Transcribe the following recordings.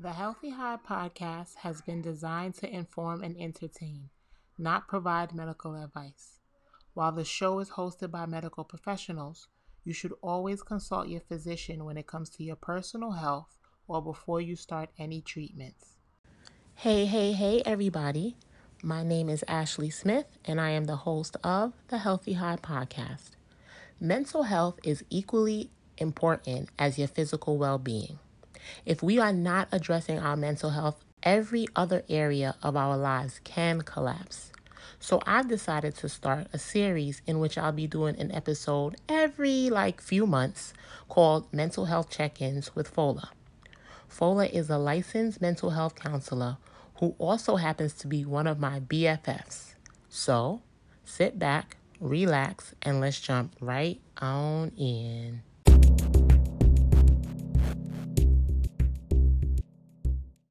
The Healthy High podcast has been designed to inform and entertain, not provide medical advice. While the show is hosted by medical professionals, you should always consult your physician when it comes to your personal health or before you start any treatments. Hey, hey, hey, everybody. My name is Ashley Smith, and I am the host of the Healthy High podcast. Mental health is equally important as your physical well being. If we are not addressing our mental health, every other area of our lives can collapse. So I've decided to start a series in which I'll be doing an episode every like few months called Mental Health Check-ins with Fola. Fola is a licensed mental health counselor who also happens to be one of my BFFs. So, sit back, relax, and let's jump right on in.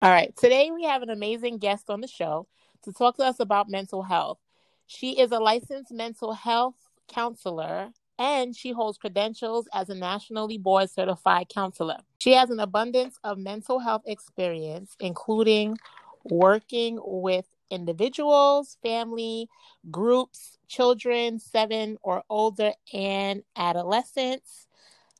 All right. Today we have an amazing guest on the show to talk to us about mental health. She is a licensed mental health counselor and she holds credentials as a nationally board certified counselor. She has an abundance of mental health experience, including working with individuals, family, groups, children, seven or older, and adolescents.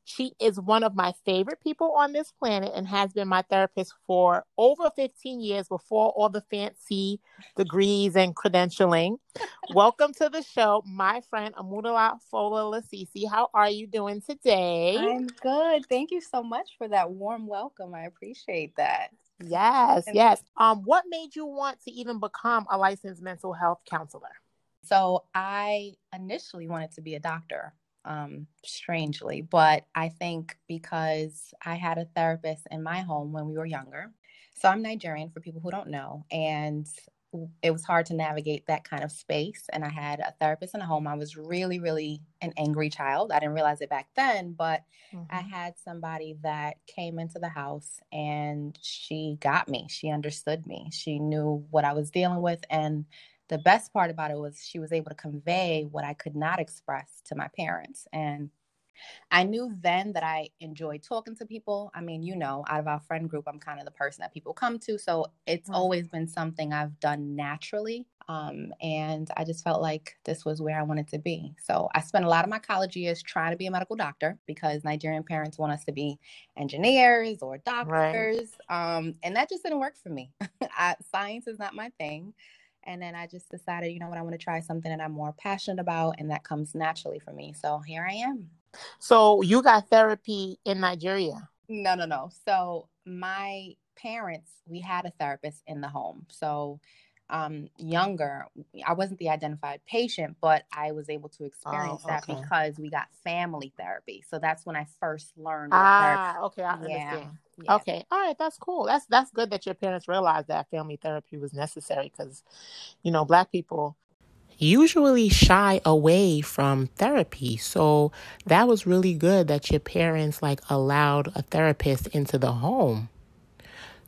She is one of my favorite people on this planet and has been my therapist for over 15 years before all the fancy degrees and credentialing. Welcome to the show, my friend Amudalat Fola Lasisi. How are you doing today? I'm good. Thank you so much for that warm welcome. I appreciate that. Yes, yes. Um, what made you want to even become a licensed mental health counselor? So I initially wanted to be a doctor um, strangely. But I think because I had a therapist in my home when we were younger. So I'm Nigerian for people who don't know. And it was hard to navigate that kind of space. And I had a therapist in the home. I was really, really an angry child. I didn't realize it back then, but mm-hmm. I had somebody that came into the house and she got me. She understood me. She knew what I was dealing with. And the best part about it was she was able to convey what I could not express to my parents. And I knew then that I enjoyed talking to people. I mean, you know, out of our friend group, I'm kind of the person that people come to. So it's always been something I've done naturally. Um, and I just felt like this was where I wanted to be. So I spent a lot of my college years trying to be a medical doctor because Nigerian parents want us to be engineers or doctors. Right. Um, and that just didn't work for me. I, science is not my thing. And then I just decided, you know what, I want to try something that I'm more passionate about and that comes naturally for me. So here I am. So you got therapy in Nigeria? No, no, no. So my parents, we had a therapist in the home. So um, younger, I wasn't the identified patient, but I was able to experience oh, okay. that because we got family therapy. So that's when I first learned. Ah, therapy. okay, I understand. Yeah. Okay, all right, that's cool. That's that's good that your parents realized that family therapy was necessary because, you know, black people usually shy away from therapy. So that was really good that your parents like allowed a therapist into the home.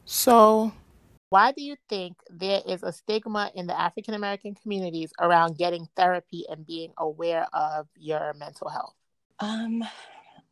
So why do you think there is a stigma in the African American communities around getting therapy and being aware of your mental health? Um,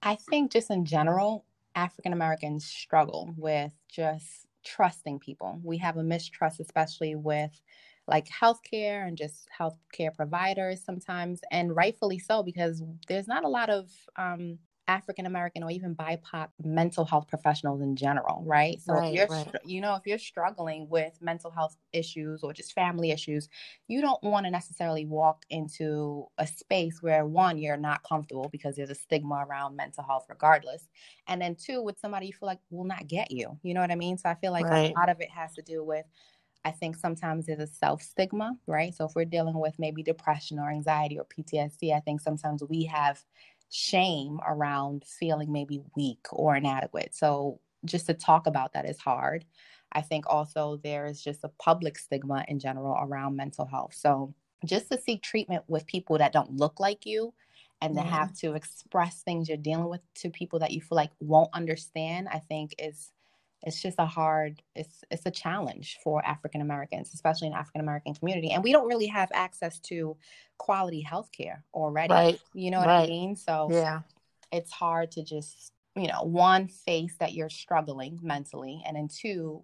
I think just in general, African Americans struggle with just trusting people. We have a mistrust, especially with like healthcare and just healthcare providers sometimes, and rightfully so, because there's not a lot of um, African American or even BIPOC mental health professionals in general, right? So right, if you're, right. you know, if you're struggling with mental health issues or just family issues, you don't want to necessarily walk into a space where one, you're not comfortable because there's a stigma around mental health regardless. And then two, with somebody you feel like will not get you. You know what I mean? So I feel like right. a lot of it has to do with I think sometimes there's a self stigma, right? So if we're dealing with maybe depression or anxiety or PTSD, I think sometimes we have shame around feeling maybe weak or inadequate. So just to talk about that is hard. I think also there's just a public stigma in general around mental health. So just to seek treatment with people that don't look like you and to have to express things you're dealing with to people that you feel like won't understand, I think is it's just a hard it's it's a challenge for african americans especially in african american community and we don't really have access to quality health care already right. you know what right. i mean so yeah it's hard to just you know, one, face that you're struggling mentally, and then two,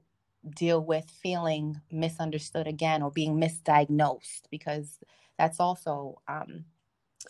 deal with feeling misunderstood again or being misdiagnosed because that's also um,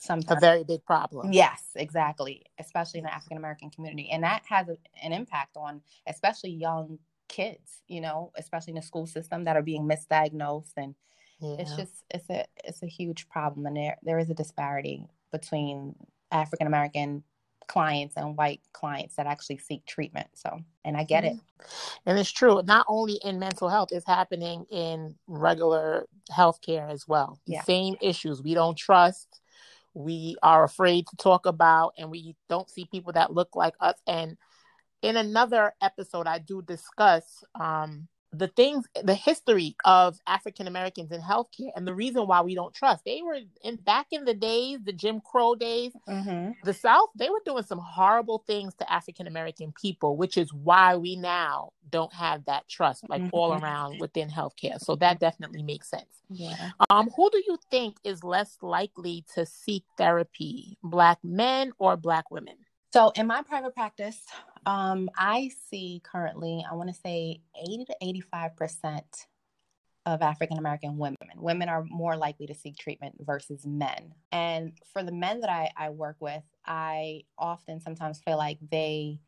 sometimes a very big problem. Yes, exactly, especially in the African American community, and that has a, an impact on especially young kids. You know, especially in the school system that are being misdiagnosed, and yeah. it's just it's a it's a huge problem, and there there is a disparity between African American clients and white clients that actually seek treatment. So, and I get mm-hmm. it. And it's true, not only in mental health, it's happening in regular healthcare as well. Yeah. Same issues. We don't trust, we are afraid to talk about, and we don't see people that look like us. And in another episode, I do discuss um, the things the history of african americans in healthcare and the reason why we don't trust. They were in back in the days the jim crow days mm-hmm. the south they were doing some horrible things to african american people which is why we now don't have that trust like mm-hmm. all around within healthcare. So that definitely makes sense. Yeah. Um who do you think is less likely to seek therapy black men or black women? So in my private practice, um, I see currently, I want to say 80 to 85% of African American women. Women are more likely to seek treatment versus men. And for the men that I, I work with, I often sometimes feel like they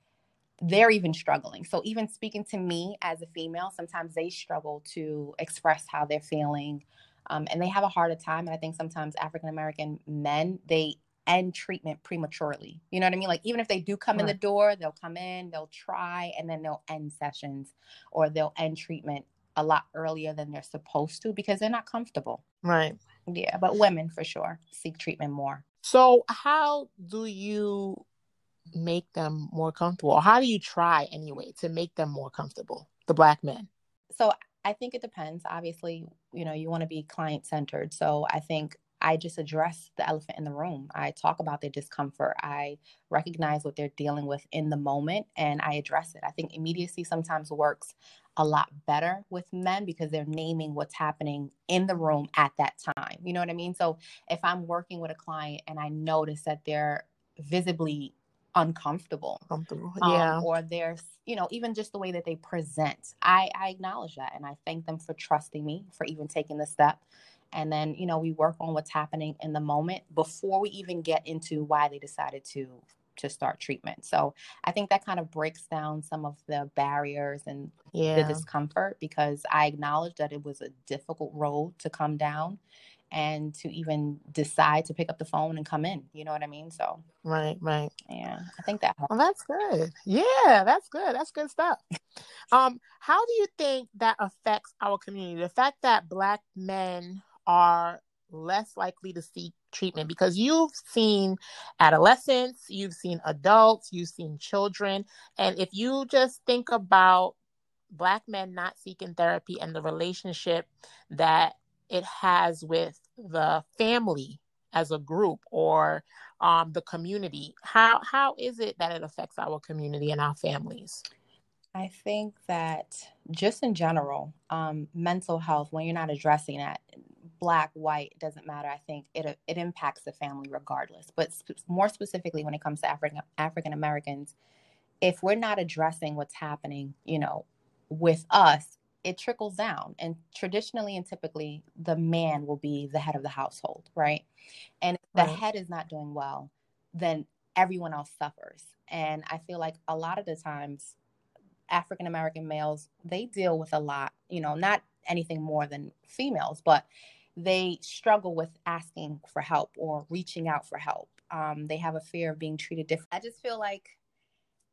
they're even struggling. So even speaking to me as a female, sometimes they struggle to express how they're feeling. Um, and they have a harder time. And I think sometimes African American men, they end treatment prematurely. You know what I mean? Like even if they do come right. in the door, they'll come in, they'll try, and then they'll end sessions or they'll end treatment a lot earlier than they're supposed to because they're not comfortable. Right. Yeah, but women for sure seek treatment more. So how do you make them more comfortable? How do you try anyway to make them more comfortable, the black men? So I think it depends. Obviously, you know, you want to be client centered. So I think I just address the elephant in the room. I talk about their discomfort. I recognize what they're dealing with in the moment and I address it. I think immediacy sometimes works a lot better with men because they're naming what's happening in the room at that time. You know what I mean? So if I'm working with a client and I notice that they're visibly uncomfortable, Comfortable. Um, yeah, or there's you know even just the way that they present, I I acknowledge that and I thank them for trusting me for even taking the step and then you know we work on what's happening in the moment before we even get into why they decided to to start treatment. So i think that kind of breaks down some of the barriers and yeah. the discomfort because i acknowledge that it was a difficult road to come down and to even decide to pick up the phone and come in you know what i mean? So right right. Yeah i think that helps. well that's good. Yeah that's good. That's good stuff. Um how do you think that affects our community? The fact that black men are less likely to seek treatment because you've seen adolescents, you've seen adults, you've seen children. And if you just think about Black men not seeking therapy and the relationship that it has with the family as a group or um, the community, how, how is it that it affects our community and our families? I think that just in general, um, mental health, when you're not addressing that, black, white, it doesn't matter. I think it it impacts the family regardless. But sp- more specifically, when it comes to African African Americans, if we're not addressing what's happening, you know, with us, it trickles down. And traditionally and typically, the man will be the head of the household, right? And if the right. head is not doing well, then everyone else suffers. And I feel like a lot of the times, African American males, they deal with a lot, you know, not anything more than females, but they struggle with asking for help or reaching out for help. Um, they have a fear of being treated different. I just feel like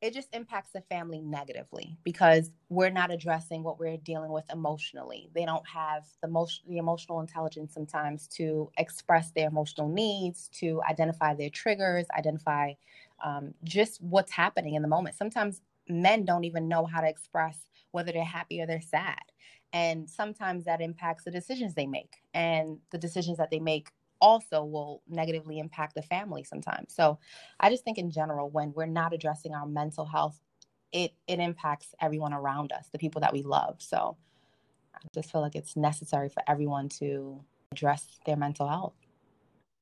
it just impacts the family negatively because we're not addressing what we're dealing with emotionally. They don't have the most the emotional intelligence sometimes to express their emotional needs, to identify their triggers, identify um, just what's happening in the moment. Sometimes men don't even know how to express whether they're happy or they're sad. And sometimes that impacts the decisions they make. And the decisions that they make also will negatively impact the family sometimes. So I just think in general, when we're not addressing our mental health, it it impacts everyone around us, the people that we love. So I just feel like it's necessary for everyone to address their mental health.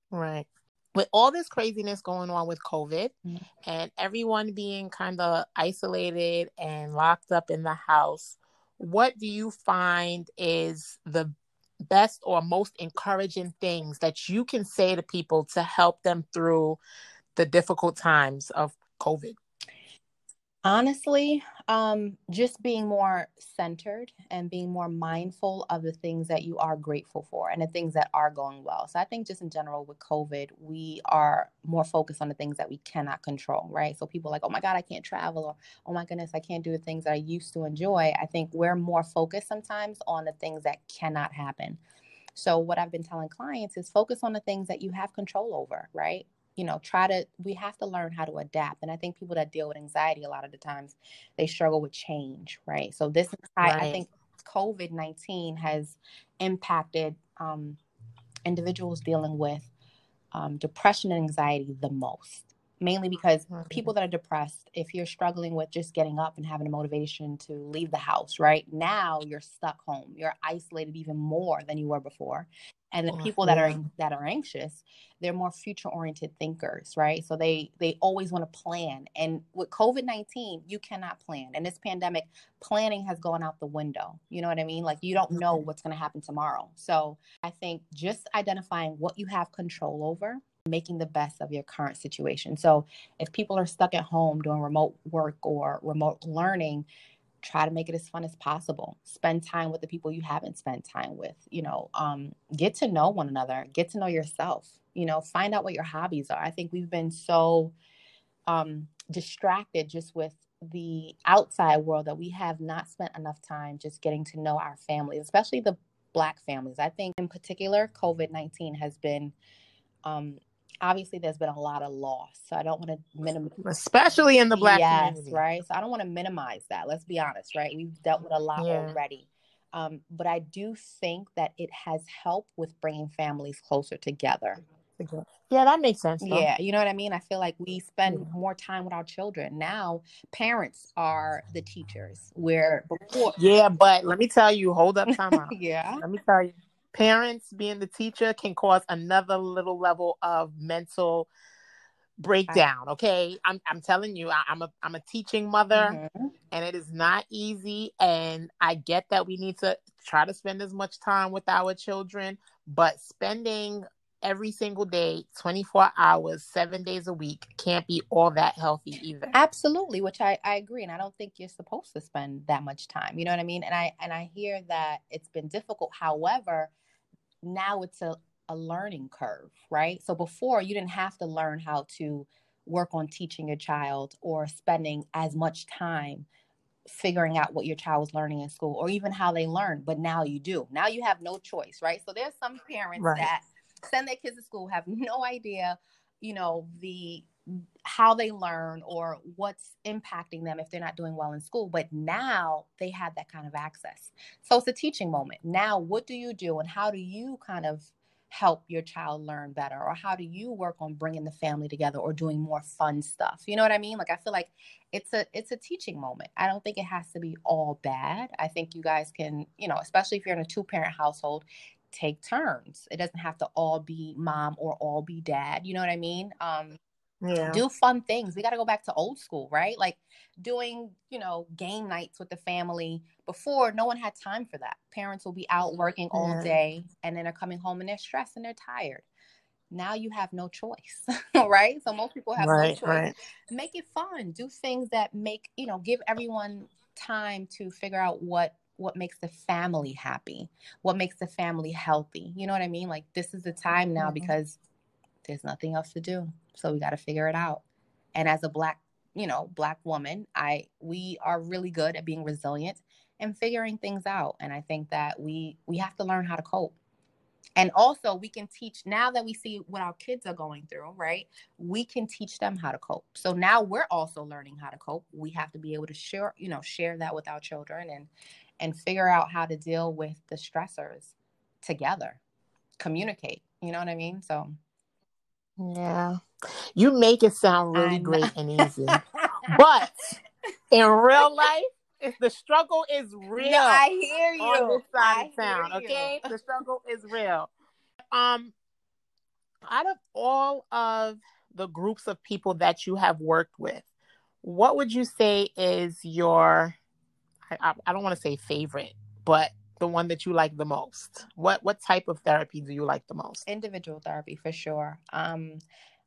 Right. with all this craziness going on with COVID Mhm. and everyone being kind of isolated and locked up in the house, what do you find is the best or most encouraging things that you can say to people to help them through the difficult times of COVID? Honestly, um, just being more centered and being more mindful of the things that you are grateful for and the things that are going well. So I think just in general with COVID, we are more focused on the things that we cannot control, right? So people like, oh my God, I can't travel, or oh my goodness, I can't do the things that I used to enjoy. I think we're more focused sometimes on the things that cannot happen. So what I've been telling clients is focus on the things that you have control over, right? You know try to we have to learn how to adapt and i think people that deal with anxiety a lot of the times they struggle with change right? So this I, I think covid-19 has impacted um, individuals dealing with um, depression and anxiety the most mainly because Mhm. people that are depressed if you're struggling with just getting up and having a motivation to leave the house right now you're stuck home. You're isolated even more than you were before. And the Oh, people that are that are anxious they're more future oriented thinkers right? So they they always want to plan. And with covid-19 you cannot plan. And this pandemic planning has gone out the window. You know what i mean? Like you don't know what's going to happen tomorrow. So i think just identifying what you have control over making the best of your current situation. So if people are stuck at home doing remote work or remote learning try to make it as fun as possible. Spend time with the people you haven't spent time with you know um, get to know one another get to know yourself you know find out what your hobbies are. I think we've been so um, distracted just with the outside world that we have not spent enough time just getting to know our families especially the black families. I think in particular covid-19 has been um, obviously there's been a lot of loss so i don't want to minimize Especially in the black yes, community. right. So I don't want to minimize that. Let's be honest, right? We've dealt with a lot Yeah. already. Um, but I do think that it has helped with bringing families closer together. Yeah, that makes sense. Though. Yeah, you know what I mean? I feel like we spend Yeah. more time with our children. Now, parents are the teachers, where before, Yeah, but let me tell you, hold up, time out. yeah, let me tell you, parents being the teacher can cause another little level of mental breakdown. Okay, I'm I'm telling you, I, I'm a I'm a teaching mother, Mhm. and it is not easy. And I get that we need to try to spend as much time with our children, but spending every single day, 24 hours, seven days a week, can't be all that healthy either. Absolutely, which I, I agree, and I don't think you're supposed to spend that much time. You know what I mean? And I and I hear that it's been difficult. However, now it's a, a learning curve, right? So before you didn't have to learn how to work on teaching your child or spending as much time figuring out what your child was learning in school or even how they learn, but now you do. Now you have no choice, right? So there's some parents Right. that send their kids to school have no idea, you know, the how they learn or what's impacting them if they're not doing well in school. But now they have that kind of access. So it's a teaching moment. Now, what do you do and how do you kind of help your child learn better? Or how do you work on bringing the family together or doing more fun stuff? You know what I mean? Like, I feel like it's a it's a teaching moment. I don't think it has to be all bad. I think you guys can, you know, especially if you're in a two parent household, take turns. It doesn't have to all be mom or all be dad. You know what I mean? Um, Yeah. do fun things. We got to go back to old school, right? Like doing, you know, game nights with the family. Before, no one had time for that. Parents will be out working all day and then they're coming home and they're stressed and they're tired. Now you have no choice, right? So most people have no choice. right. Make it fun. Do things that make, you know, give everyone time to figure out what what makes the family happy, what makes the family healthy. You know what I mean? Like this is the time now Mhm. because there's nothing else to do. So we got to figure it out. And as a black, you know, black woman, I we are really good at being resilient and figuring things out. And I think that we we have to learn how to cope. And also we can teach now that we see what our kids are going through, right? We can teach them how to cope. So now we're also learning how to cope. We have to be able to share, you know, share that with our children and and figure out how to deal with the stressors together. Communicate. You know what I mean? So Yeah. You make it sound really I know. great and easy. but in real life, if the struggle is real No, I hear you. on this side I of town, okay? The struggle is real. Um Out of all of the groups of people that you have worked with, what would you say is your I, I don't want to say favorite, but the one that you like the most? What what type of therapy do you like the most? Individual therapy for sure. Um,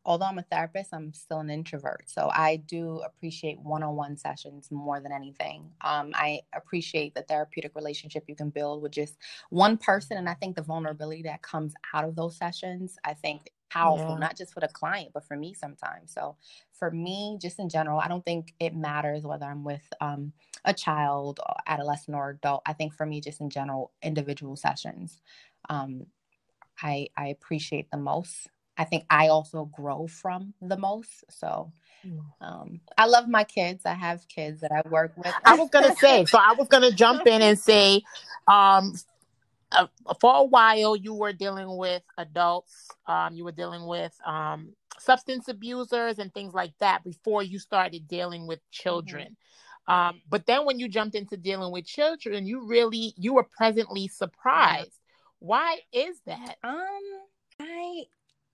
although I'm a therapist, I'm still an introvert. So I do appreciate one on one sessions more than anything. Um, I appreciate the therapeutic relationship you can build with just one person. And I think the vulnerability that comes out of those sessions, I think powerful, yeah. not just for the client, but for me sometimes. So for me, just in general, I don't think it matters whether I'm with um, a child, or adolescent, or adult. I think for me, just in general, individual sessions, um, I, I appreciate the most. I think I also grow from the most. So mm. um, I love my kids. I have kids that I work with. I was gonna say, so I was gonna jump in and say, um, uh, for a while you were dealing with adults, um, you were dealing with um, substance abusers and things like that before you started dealing with children. Mm-hmm. Um, but then when you jumped into dealing with children, you really you were presently surprised. Why is that? Um, I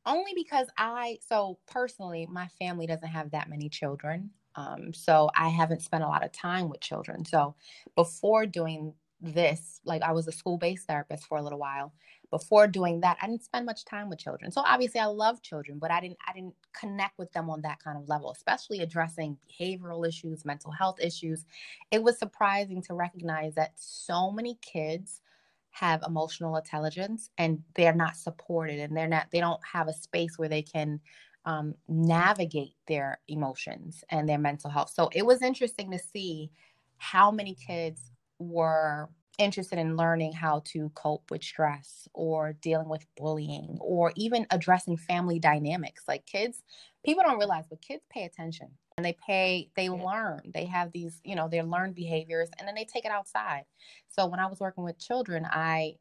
only because I so personally my family doesn't have that many children. Um, so I haven't spent a lot of time with children. So before doing this, like I was a school-based therapist for a little while. Before doing that, I didn't spend much time with children. So obviously I love children, but I didn't I didn't connect with them on that kind of level, especially addressing behavioral issues, mental health issues. It was surprising to recognize that so many kids have emotional intelligence and they're not supported and they're not they don't have a space where they can um, navigate their emotions and their mental health so it was interesting to see how many kids were interested in learning how to cope with stress or dealing with bullying or even addressing family dynamics. Like kids people don't realize but kids pay attention and they pay they learn. They have these you know their learned behaviors and then they take it outside. So when i was working with children i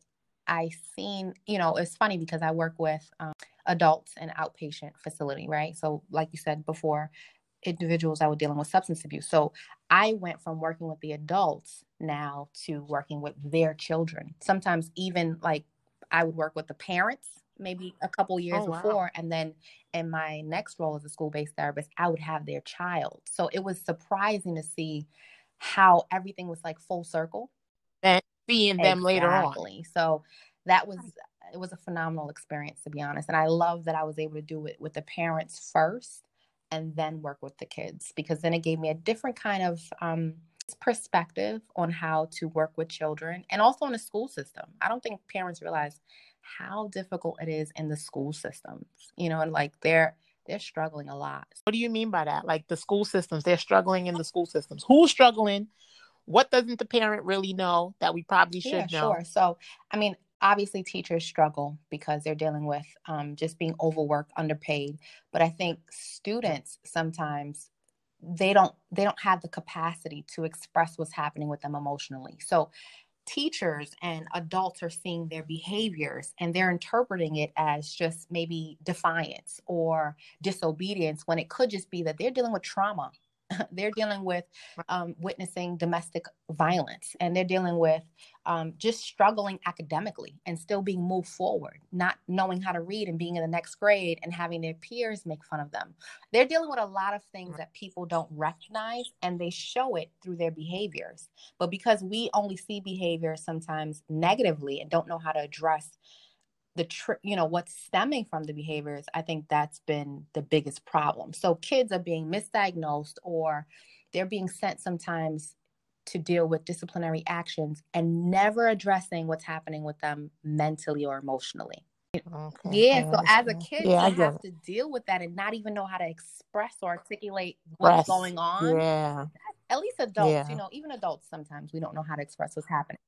i seen you know it's funny because i work with um, adults in outpatient facility right? So like you said before individuals that were dealing with substance abuse. So i went from working with the adults now to working with their children sometimes even like i would work with the parents maybe a couple years oh, before wow. and then in my next role as a school-based therapist i would have their child so it was surprising to see how everything was like full circle and seeing them exactly. later on so that was it was a phenomenal experience to be honest and i love that i was able to do it with the parents first and then work with the kids because then it gave me a different kind of um, perspective on how to work with children and also in the school system i don't think parents realize how difficult it is in the school systems, you know, and like they're they're struggling a lot. What do you mean by that? Like the school systems, they're struggling in the school systems. Who's struggling? What doesn't the parent really know that we probably should yeah, know? Sure. So, I mean, obviously teachers struggle because they're dealing with um, just being overworked, underpaid. But I think students sometimes they don't they don't have the capacity to express what's happening with them emotionally. So teachers and adults are seeing their behaviors and they're interpreting it as just maybe defiance or disobedience when it could just be that they're dealing with trauma they're dealing with um, witnessing domestic violence and they're dealing with um, just struggling academically and still being moved forward, not knowing how to read and being in the next grade and having their peers make fun of them. They're dealing with a lot of things that people don't recognize and they show it through their behaviors. But because we only see behavior sometimes negatively and don't know how to address the tr- you know what's stemming from the behaviors i think that's been the biggest problem. So kids are being misdiagnosed or they're being sent sometimes to deal with disciplinary actions and never addressing what's happening with them mentally or emotionally. Okay. yeah so as a kid yeah, you have to deal with that and not even know how to express or articulate what's going on. Yeah. At least adults yeah. you know even adults sometimes we don't know how to express what's happening.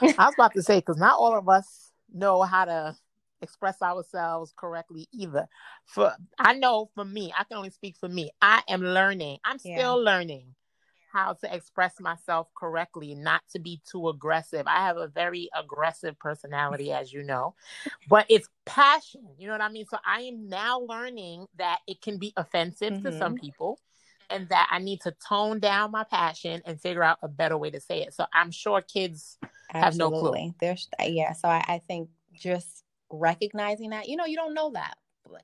I was about to say because not all of us know how to express ourselves correctly either. For I know for me, I can only speak for me. I am learning. I'm yeah. still learning how to express myself correctly, not to be too aggressive. I have a very aggressive personality, as you know, but it's passion. You know what I mean? So I am now learning that it can be offensive mm-hmm. to some mm-hmm. people and that I need to tone down my passion and figure out a better way to say it. So I'm sure kids Absolutely. have no clue. There's yeah. So I, I think just recognizing that, you know, you don't know that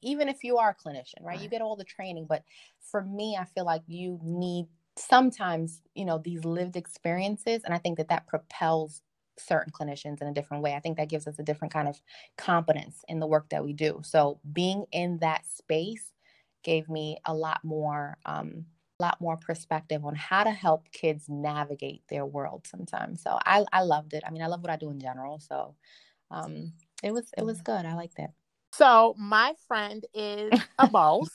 even if you are a clinician, right? right? You get all the training, but for me, I feel like you need sometimes, you know, these lived experiences, and I think that that propels certain clinicians in a different way. I think that gives us a different kind of competence in the work that we do. So being in that space gave me a lot more um, a lot more perspective on how to help kids navigate their world sometimes. So I, I loved it. I mean, I love what I do in general. So um, it was it was good. I like that. So my friend is a boss.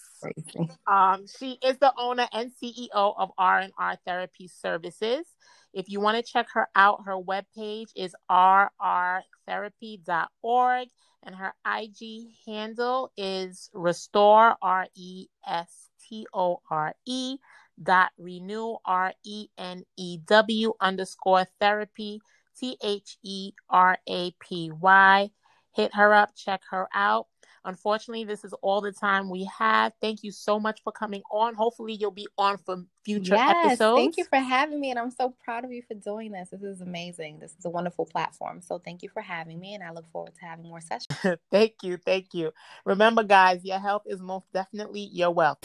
um, she is the owner and CEO of R and R Therapy Services. If you want to check her out, her webpage is rrtherapy.org and her IG handle is restore R E S T O R E dot renew R E N E W underscore therapy T H E R A P Y. Hit her up, check her out. Unfortunately, this is all the time we have. Thank you so much for coming on. Hopefully, you'll be on for future yes, episodes. Thank you for having me. And I'm so proud of you for doing this. This is amazing. This is a wonderful platform. So, thank you for having me. And I look forward to having more sessions. thank you. Thank you. Remember, guys, your health is most definitely your wealth.